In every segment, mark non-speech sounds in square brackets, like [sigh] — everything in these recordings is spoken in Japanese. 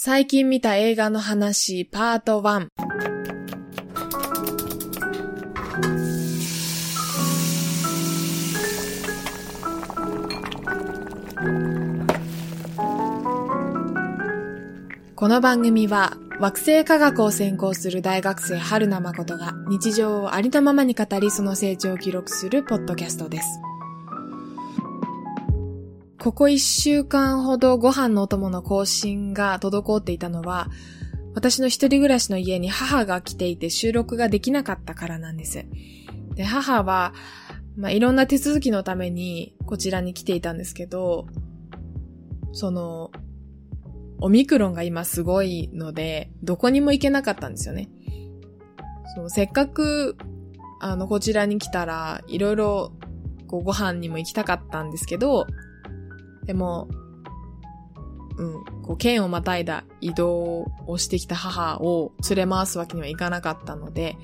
最近見た映画の話パート1この番組は惑星科学を専攻する大学生春名誠が日常をありのままに語りその成長を記録するポッドキャストです。ここ一週間ほどご飯のお供の更新が滞っていたのは、私の一人暮らしの家に母が来ていて収録ができなかったからなんです。で、母は、まあ、いろんな手続きのためにこちらに来ていたんですけど、その、オミクロンが今すごいので、どこにも行けなかったんですよね。そう、せっかく、あの、こちらに来たら、いろいろ、こう、ご飯にも行きたかったんですけど、でも、うん、こう、県をまたいだ移動をしてきた母を連れ回すわけにはいかなかったので、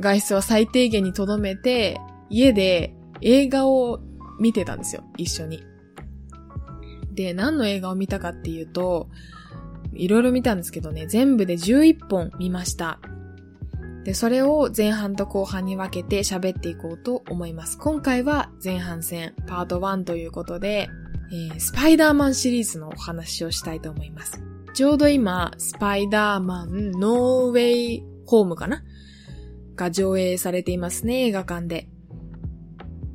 外出は最低限に留めて、家で映画を見てたんですよ、一緒に。で、何の映画を見たかっていうと、いろいろ見たんですけどね、全部で11本見ました。で、それを前半と後半に分けて喋っていこうと思います。今回は前半戦、パート1ということで、えー、スパイダーマンシリーズのお話をしたいと思います。ちょうど今、スパイダーマンノーウェイホームかな？が上映されていますね、映画館で。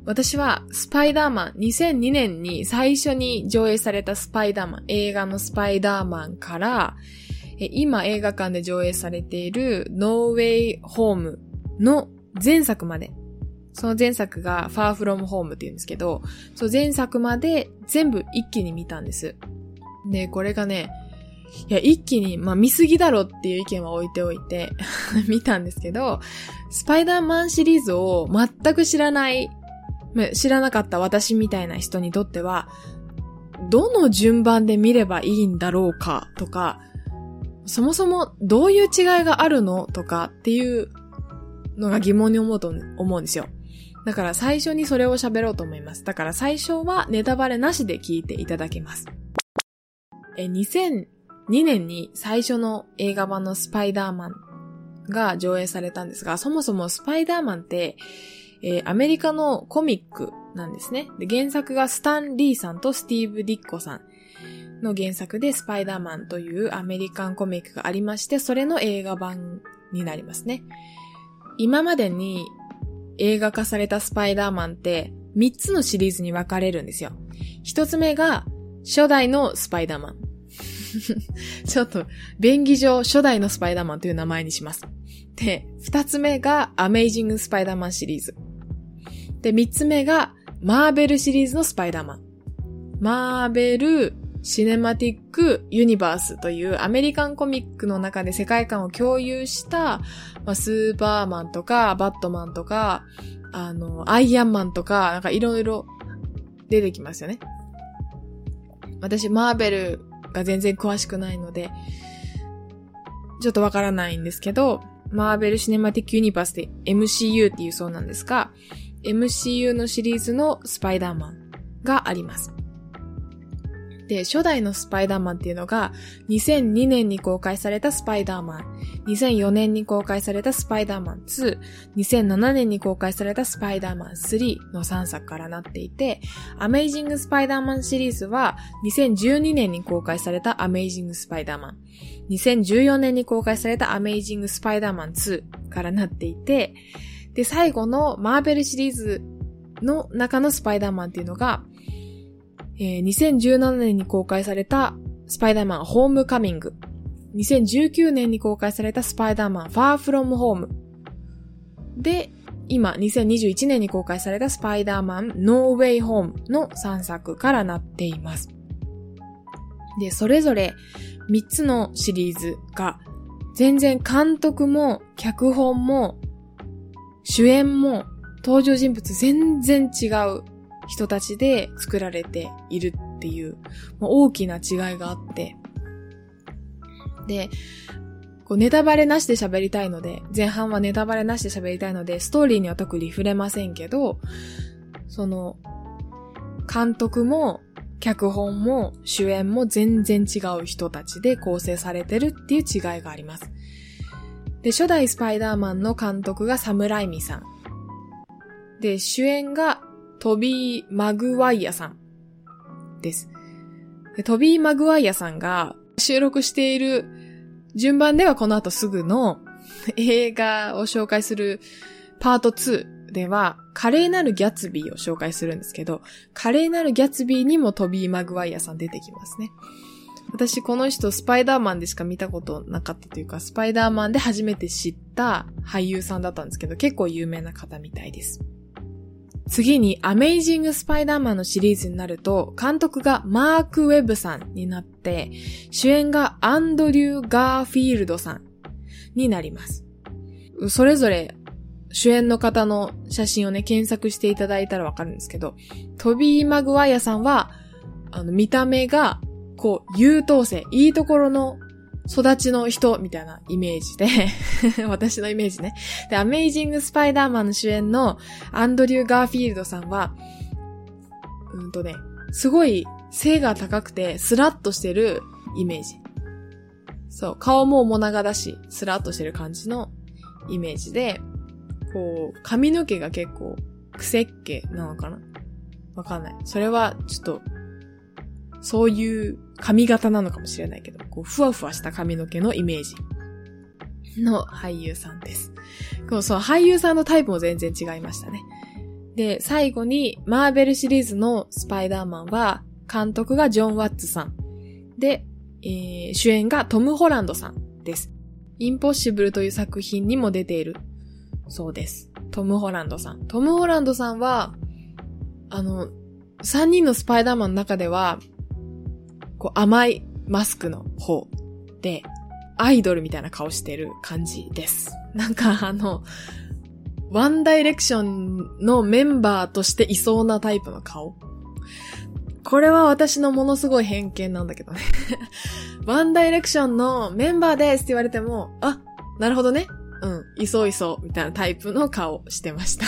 私はスパイダーマン2002年に最初に上映されたスパイダーマン、映画のスパイダーマンから、今映画館で上映されているノーウェイホームの前作まで、その前作がファーフロムホームって言うんですけど、その前作まで全部一気に見たんです。で、これがね、いや、一気に、まあ見すぎだろっていう意見は置いておいて [laughs] 見たんですけど、スパイダーマンシリーズを全く知らない知らなかった私みたいな人にとっては、どの順番で見ればいいんだろうかとか、そもそもどういう違いがあるのとかっていうのが疑問に思うと思うんですよ。だから最初にそれを喋ろうと思います。だから最初はネタバレなしで聞いていただきます。え、2002年に最初の映画版のスパイダーマンが上映されたんですが、そもそもスパイダーマンって、えー、アメリカのコミックなんですね。で原作がスタン・リーさんとスティーブ・ディッコさんの原作でスパイダーマンというアメリカンコミックがありまして、それの映画版になりますね。今までに映画化されたスパイダーマンって3つのシリーズに分かれるんですよ。1つ目が初代のスパイダーマン。[laughs] ちょっと、便宜上初代のスパイダーマンという名前にします。で、2つ目がアメイジングスパイダーマンシリーズ。で、三つ目が、マーベルシリーズのスパイダーマン。マーベル・シネマティック・ユニバースというアメリカンコミックの中で世界観を共有した、まあ、スーパーマンとか、バットマンとか、あの、アイアンマンとか、なんかいろいろ出てきますよね。私、マーベルが全然詳しくないので、ちょっとわからないんですけど、マーベル・シネマティック・ユニバースで MCU っていうそうなんですが、MCU のシリーズのスパイダーマンがあります。で、初代のスパイダーマンっていうのが、2002年に公開されたスパイダーマン、2004年に公開されたスパイダーマン。2、2007年に公開されたスパイダーマン。3の3作からなっていて、アメイジングスパイダーマンシリーズは、2012年に公開されたアメイジングスパイダーマン、2014年に公開されたアメイジングスパイダーマン。2からなっていて、で、最後のマーベルシリーズの中のスパイダーマンっていうのが、えー、2017年に公開されたスパイダーマンホームカミング。2019年に公開されたスパイダーマンファーフロムホーム。で、今、2021年に公開されたスパイダーマンノーウェイホームの3作からなっています。で、それぞれ3つのシリーズが全然監督も脚本も主演も登場人物全然違う人たちで作られているっていう大きな違いがあって。で、こうネタバレなしで喋りたいので、前半はネタバレなしで喋りたいので、ストーリーには特に触れませんけど、その、監督も脚本も主演も全然違う人たちで構成されてるっていう違いがあります。で、初代スパイダーマンの監督がサムライミさん。で、主演がトビー・マグワイアさんです。トビー・マグワイアさんが収録している順番ではこの後すぐの映画を紹介するパート2では、華麗なるギャツビーを紹介するんですけど、華麗なるギャツビーにもトビー・マグワイアさん出てきますね。私この人スパイダーマンでしか見たことなかったというか、スパイダーマンで初めて知った俳優さんだったんですけど、結構有名な方みたいです。次に、アメイジング・スパイダーマンのシリーズになると、監督がマーク・ウェブさんになって、主演がアンドリュー・ガーフィールドさんになります。それぞれ主演の方の写真をね、検索していただいたらわかるんですけど、トビー・マグワイアさんは、あの、見た目が、こう、優等生、いいところの育ちの人みたいなイメージで [laughs] 私のイメージね。で、アメイジング・スパイダーマンの主演のアンドリュー・ガーフィールドさんは、うんとね、すごい背が高くてスラッとしてるイメージ。そう、顔もも長だし、スラッとしてる感じのイメージで、こう、髪の毛が結構、癖っ気なのかなわかんない。それは、ちょっと、そういう髪型なのかもしれないけど、こう、ふわふわした髪の毛のイメージの俳優さんです。こうそう、俳優さんのタイプも全然違いましたね。で、最後に、マーベルシリーズのスパイダーマンは、監督がジョン・ワッツさん。で、えー、主演がトム・ホランドさんです。インポッシブルという作品にも出ているそうです。トム・ホランドさん。トム・ホランドさんは、あの、3人のスパイダーマンの中では、こう甘いマスクの方で、アイドルみたいな顔してる感じです。なんかあの、ワンダイレクションのメンバーとしていそうなタイプの顔。これは私のものすごい偏見なんだけどね。[laughs] ワンダイレクションのメンバーですって言われても、あ、なるほどね。うん、いそういそう、みたいなタイプの顔してました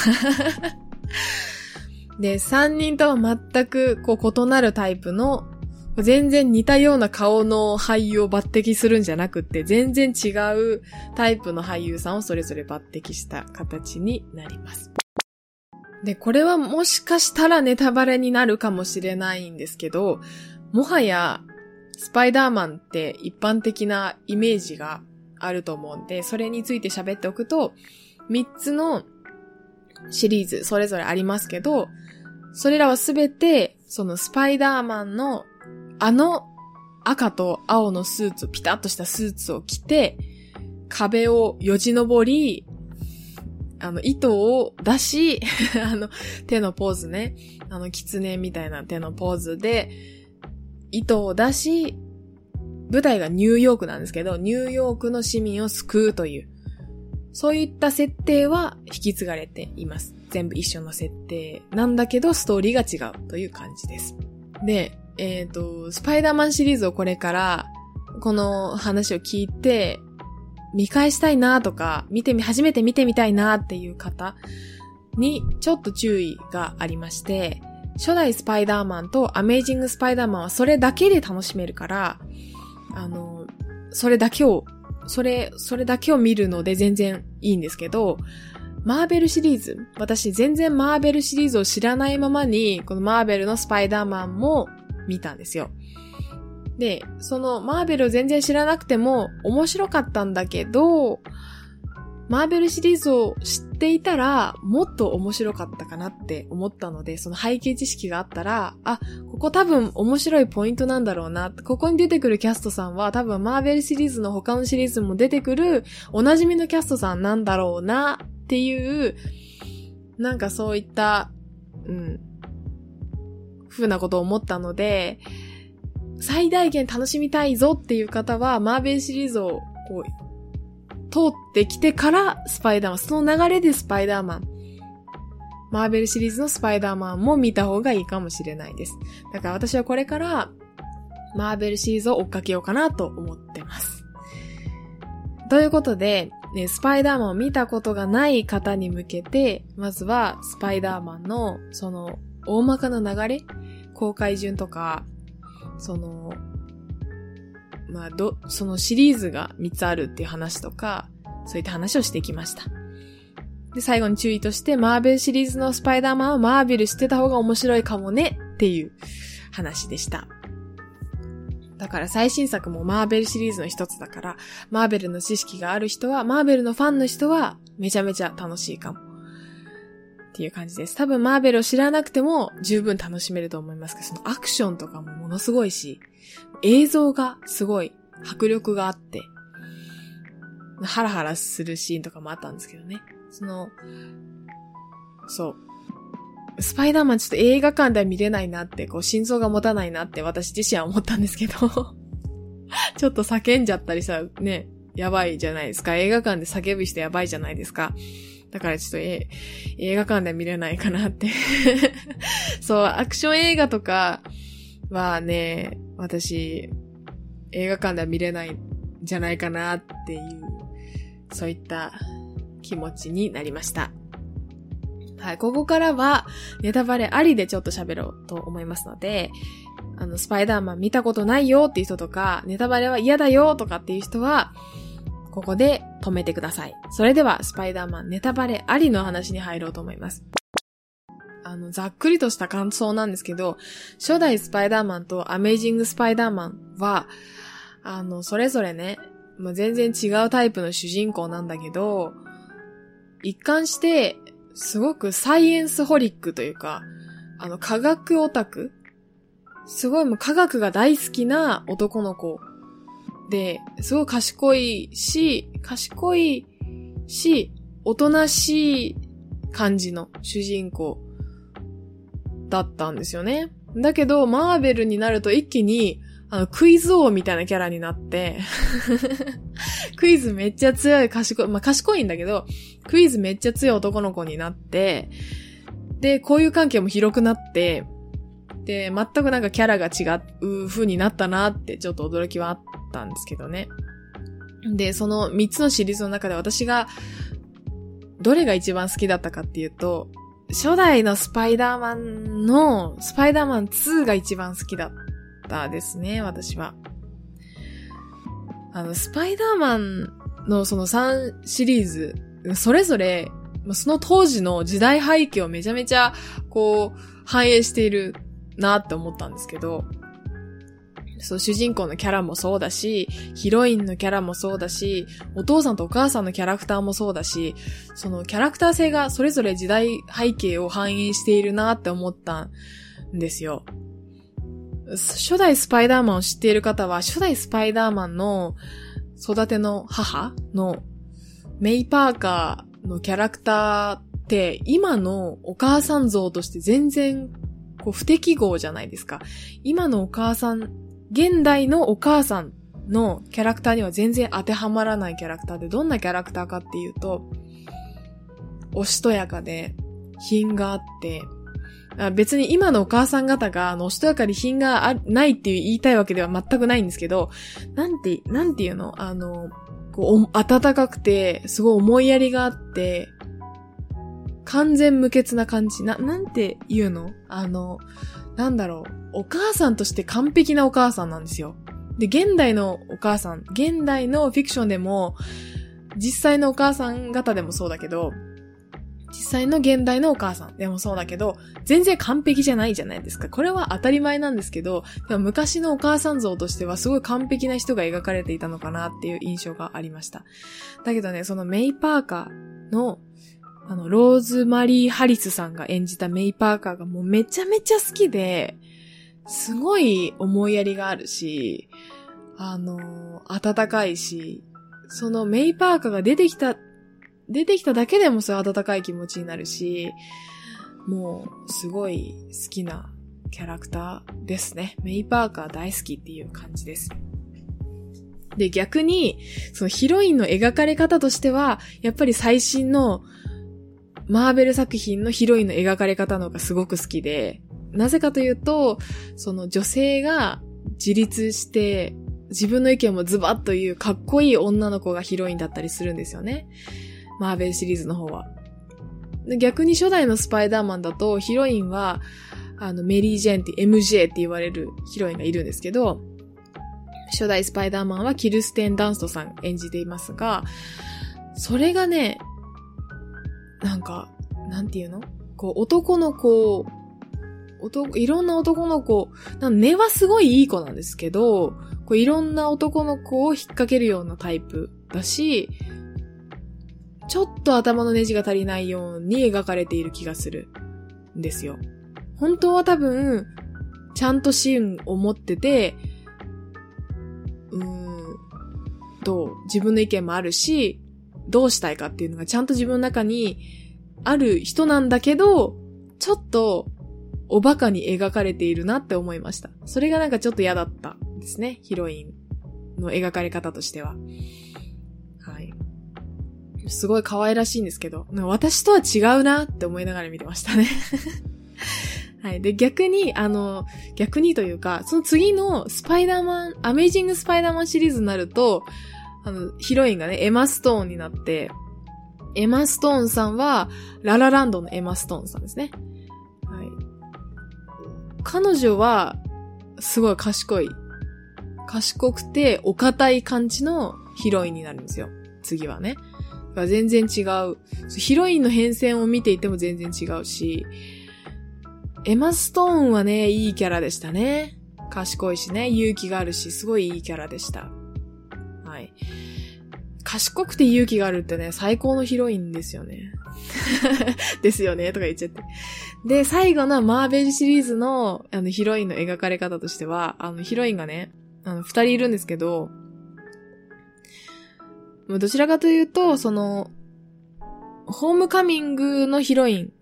[laughs] で、三人とは全く、こう、異なるタイプの、全然似たような顔の俳優を抜擢するんじゃなくて、全然違うタイプの俳優さんをそれぞれ抜擢した形になります。で、これはもしかしたらネタバレになるかもしれないんですけど、もはや、スパイダーマンって一般的なイメージがあると思うんで、それについて喋っておくと、3つのシリーズそれぞれありますけど、それらはすべて、そのスパイダーマンのあの赤と青のスーツ、ピタッとしたスーツを着て、壁をよじ登り、あの、糸を出し、[laughs] あの、手のポーズね。あの、狐みたいな手のポーズで、糸を出し、舞台がニューヨークなんですけど、ニューヨークの市民を救うという、そういった設定は引き継がれています。全部一緒の設定なんだけど、ストーリーが違うという感じです。で、えっ、ー、と、スパイダーマンシリーズをこれから、この話を聞いて、見返したいなとか、見てみ、初めて見てみたいなっていう方に、ちょっと注意がありまして、初代スパイダーマンとアメイジングスパイダーマンはそれだけで楽しめるから、あの、それだけを、それ、それだけを見るので全然いいんですけど、マーベルシリーズ、私全然マーベルシリーズを知らないままに、このマーベルのスパイダーマンも見たんですよ。で、そのマーベルを全然知らなくても面白かったんだけど、マーベルシリーズを知っていたら、もっと面白かったかなって思ったので、その背景知識があったら、あ、ここ多分面白いポイントなんだろうな。ここに出てくるキャストさんは多分マーベルシリーズの他のシリーズも出てくるおなじみのキャストさんなんだろうなっていう、なんかそういった、うん、ふうなことを思ったので、最大限楽しみたいぞっていう方は、マーベルシリーズをこう通ってきてからスパイダーマン、その流れでスパイダーマン、マーベルシリーズのスパイダーマンも見た方がいいかもしれないです。だから私はこれから、マーベルシリーズを追っかけようかなと思ってます。ということで、ね、スパイダーマンを見たことがない方に向けて、まずはスパイダーマンのその大まかな流れ公開順とか、その、まあ、ど、そのシリーズが3つあるっていう話とか、そういった話をしてきました。で、最後に注意として、マーベルシリーズのスパイダーマンはマーベル知ってた方が面白いかもねっていう話でした。だから最新作もマーベルシリーズの一つだから、マーベルの知識がある人は、マーベルのファンの人は、めちゃめちゃ楽しいかも。っていう感じです。多分マーベルを知らなくても十分楽しめると思いますけど、そのアクションとかもものすごいし、映像がすごい迫力があって、ハラハラするシーンとかもあったんですけどね。その、そう。スパイダーマンちょっと映画館では見れないなって、こう、心臓が持たないなって私自身は思ったんですけど [laughs] ちょっと叫んじゃったりさ、ね、やばいじゃないですか。映画館で叫ぶ人やばいじゃないですか。だからちょっと、映画館では見れないかなって [laughs] そう、アクション映画とかはね、私、映画館では見れないんじゃないかなっていう、そういった気持ちになりました。はい、ここからはネタバレありでちょっと喋ろうと思いますので、あの、スパイダーマン見たことないよっていう人とか、ネタバレは嫌だよとかっていう人は、ここで止めてください。それでは、スパイダーマンネタバレありの話に入ろうと思います。あの、ざっくりとした感想なんですけど、初代スパイダーマンとアメイジングスパイダーマンは、あの、それぞれね、まあ、全然違うタイプの主人公なんだけど、一貫して、すごくサイエンスホリックというか、あの、科学オタクすごいもう科学が大好きな男の子で、すごい賢いし、賢いし、おとなしい感じの主人公だったんですよね。だけど、マーベルになると一気に、あの、クイズ王みたいなキャラになって [laughs] クイズめっちゃ強い賢い、まあ、賢いんだけど、クイズめっちゃ強い男の子になって、で、交友関係も広くなって、で、全くなんかキャラが違う風になったなってちょっと驚きはあったんですけどね。で、その3つのシリーズの中で私が、どれが一番好きだったかっていうと、初代のスパイダーマンの、スパイダーマン2が一番好きだったですね、私は。あの、スパイダーマンのその3シリーズ、それぞれ、その当時の時代背景をめちゃめちゃ、こう、反映しているなって思ったんですけど、そう、主人公のキャラもそうだし、ヒロインのキャラもそうだし、お父さんとお母さんのキャラクターもそうだし、そのキャラクター性がそれぞれ時代背景を反映しているなって思ったんですよ。初代スパイダーマンを知っている方は、初代スパイダーマンの育ての母のメイ・パーカーのキャラクターって、今のお母さん像として全然こう不適合じゃないですか。今のお母さん現代のお母さんのキャラクターには全然当てはまらないキャラクターで、どんなキャラクターかっていうと、おしとやかで、品があって、別に今のお母さん方が、あの、おしとやかに品がないっていう言いたいわけでは全くないんですけど、なんて、なんていうの？あの、こう、温かくて、すごい思いやりがあって、完全無欠な感じ。な、なんて言うの？あの、なんだろう。お母さんとして完璧なお母さんなんですよ。で、現代のお母さん、現代のフィクションでも、実際のお母さん方でもそうだけど、実際の現代のお母さんでもそうだけど、全然完璧じゃないじゃないですか。これは当たり前なんですけど、でも昔のお母さん像としてはすごい完璧な人が描かれていたのかなっていう印象がありました。だけどね、そのメイ・パーカーのあの、ローズマリー・ハリスさんが演じたメイ・パーカーがもうめちゃめちゃ好きで、すごい思いやりがあるし、あの、温かいし、そのメイ・パーカーが出てきた、出てきただけでもそう温かい気持ちになるし、もう、すごい好きなキャラクターですね。メイ・パーカー大好きっていう感じです。で、逆に、そのヒロインの描かれ方としては、やっぱり最新のマーベル作品のヒロインの描かれ方のがすごく好きで、なぜかというと、その女性が自立して、自分の意見もズバッと言うかっこいい女の子がヒロインだったりするんですよね。マーベルシリーズの方は。逆に初代のスパイダーマンだとヒロインは、あの、メリー・ジェーンって MJ って言われるヒロインがいるんですけど、初代スパイダーマンはキルステン・ダンストさん演じていますが、それがね、なんか、なんていうの？こう、男の子、男、いろんな男の子、根はすごいいい子なんですけど、こういろんな男の子を引っ掛けるようなタイプだし、ちょっと頭のネジが足りないように描かれている気がするんですよ。本当は多分、ちゃんとシーンを持ってて、うーん、どう、自分の意見もあるし、どうしたいかっていうのがちゃんと自分の中にある人なんだけど、ちょっとおバカに描かれているなって思いました。それがなんかちょっと嫌だったですね。ヒロインの描かれ方としては。はい。すごい可愛らしいんですけど、私とは違うなって思いながら見てましたね [laughs] はい。で、逆に、あの、逆にというか、その次のスパイダーマン、アメイジングスパイダーマンシリーズになると、あの、ヒロインがね、エマ・ストーンになって、エマ・ストーンさんは、ララランドのエマ・ストーンさんですね。はい。彼女は、すごい賢い。賢くて、お堅い感じのヒロインになるんですよ。次はね。全然違う。ヒロインの変遷を見ていても全然違うし、エマ・ストーンはね、いいキャラでしたね。賢いしね、勇気があるし、すごいいいキャラでした。はい。賢くて勇気があるってね、最高のヒロインですよね。[laughs] ですよね、とか言っちゃって。で、最後のマーベルシリーズの、あの、ヒロインの描かれ方としては、あの、ヒロインがね、あの、二人いるんですけど、どちらかというと、その、ホームカミングのヒロイン、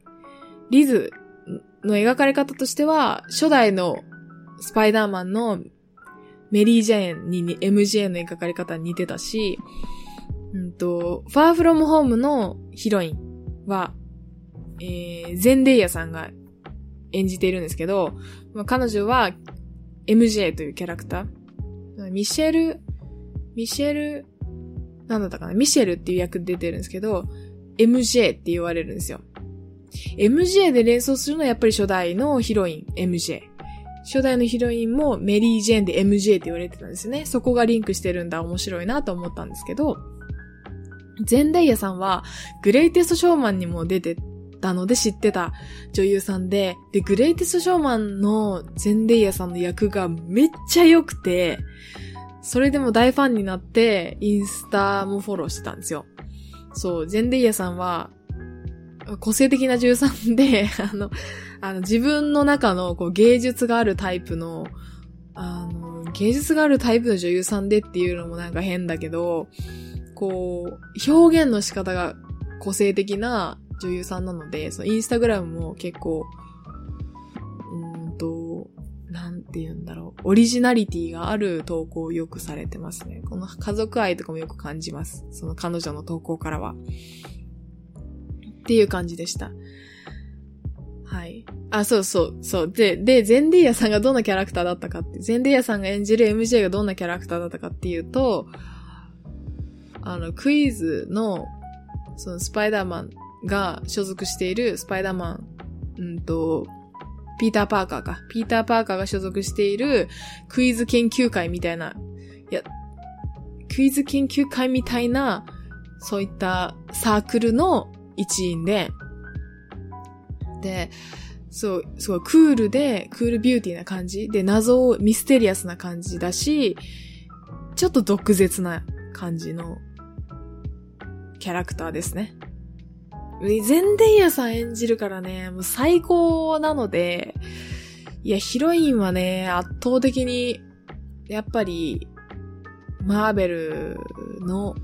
リズの描かれ方としては、初代のスパイダーマンのメリー・ジェーンに MJ の描かれ方に似てたし、うんと、ファーフロムホームのヒロインは、えー、ゼンデイヤさんが演じているんですけど、まあ、彼女は MJ というキャラクター。ミシェル、ミシェル、なんだったかなミシェルっていう役で出てるんですけど、MJ って言われるんですよ。MJ で連想するのはやっぱり初代のヒロイン MJ。初代のヒロインもメリー・ジェーンで MJ って言われてたんですね。そこがリンクしてるんだ、面白いなと思ったんですけど、ゼンダイヤさんはグレイテストショーマンにも出てたので知ってた女優さんで、で、グレイテストショーマンのゼンデイヤさんの役がめっちゃ良くて、それでも大ファンになって、インスタもフォローしてたんですよ。そう、ゼンデイヤさんは、個性的な13で、[laughs] あの、あの、自分の中のこう芸術があるタイプの、あの、芸術があるタイプの女優さんでっていうのもなんか変だけど、こう、表現の仕方が個性的な女優さんなので、そのインスタグラムも結構、うんと、なんて言うんだろう。オリジナリティがある投稿をよくされてますね。この家族愛とかもよく感じます。その彼女の投稿からは。っていう感じでした。はい。あ、そうそう、そう。で、で、ゼンディアさんがどんなキャラクターだったかって、ゼンディアさんが演じる MJ がどんなキャラクターだったかっていうと、あの、クイズの、そのスパイダーマンが所属しているスパイダーマン、うんと、ピーター・パーカーか。ピーター・パーカーが所属しているクイズ研究会みたいな、いや、クイズ研究会みたいな、そういったサークルの一員で、で、そう、すごいクールで、クールビューティーな感じで、謎をミステリアスな感じだし、ちょっと毒舌な感じのキャラクターですね。ゼンデイヤさん演じるからね、もう最高なので、いや、ヒロインはね、圧倒的に、やっぱり、マーベルの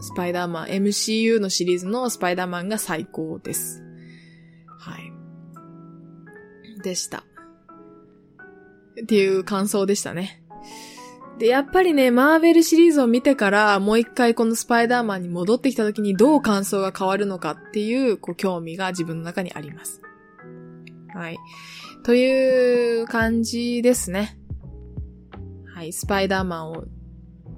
スパイダーマン、MCU のシリーズのスパイダーマンが最高です。はい。でした。っていう感想でしたね。で、やっぱりね、マーベルシリーズを見てから、もう一回このスパイダーマンに戻ってきた時にどう感想が変わるのかっていう、こう、興味が自分の中にあります。はい。という感じですね。はい、スパイダーマンを、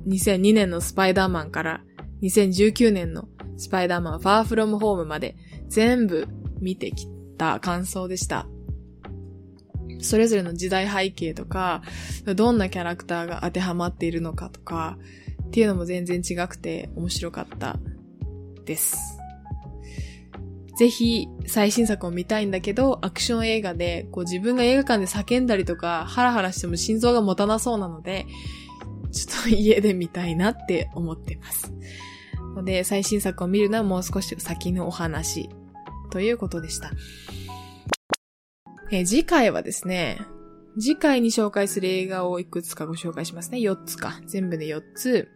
2002年のスパイダーマンから2019年のスパイダーマンファーフロムホームまで全部見てきた感想でした。それぞれの時代背景とか、どんなキャラクターが当てはまっているのかとか、っていうのも全然違くて面白かったです。ぜひ最新作を見たいんだけど、アクション映画でこう自分が映画館で叫んだりとかハラハラしても心臓が持たなそうなので、ちょっと家で見たいなって思ってます。ので、最新作を見るのはもう少し先のお話ということでした。え次回はですね、次回に紹介する映画をいくつかご紹介しますね。4つか。全部で4つ。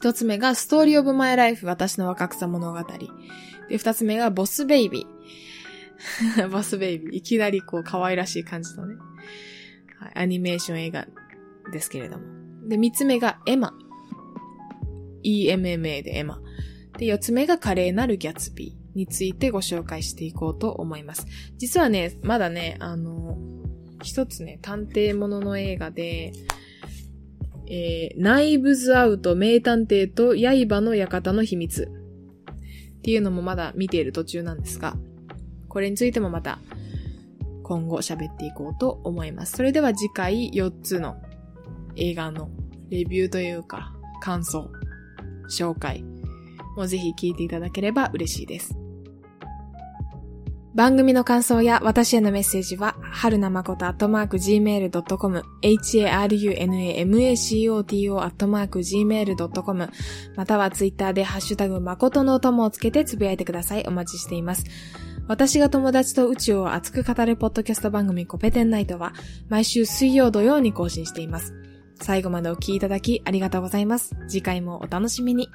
1つ目がストーリーオブマイライフ私の若草物語。で、2つ目がボスベイビー。ボスベイビー。いきなりこう可愛らしい感じのね。はい、アニメーション映画ですけれども。で、3つ目がエマ。EMMA でエマ。で、4つ目が華麗なるギャツビー。についてご紹介していこうと思います。実はね、まだね、あの、一つね、探偵ものの映画で、えー、ナイブズアウト名探偵と刃の館の秘密っていうのもまだ見ている途中なんですが、これについてもまた今後喋っていこうと思います。それでは次回4つの映画のレビューというか感想、紹介もぜひ聞いていただければ嬉しいです。番組の感想や私へのメッセージは、はるなまことアットマーク gmail.com、harunamacoto アットマーク gmail.com、またはツイッターでハッシュタグまことのお供をつけてつぶやいてください。お待ちしています。私が友達と宇宙を熱く語るポッドキャスト番組コペテンナイトは、毎週水曜土曜に更新しています。最後までお聴きいただきありがとうございます。次回もお楽しみに。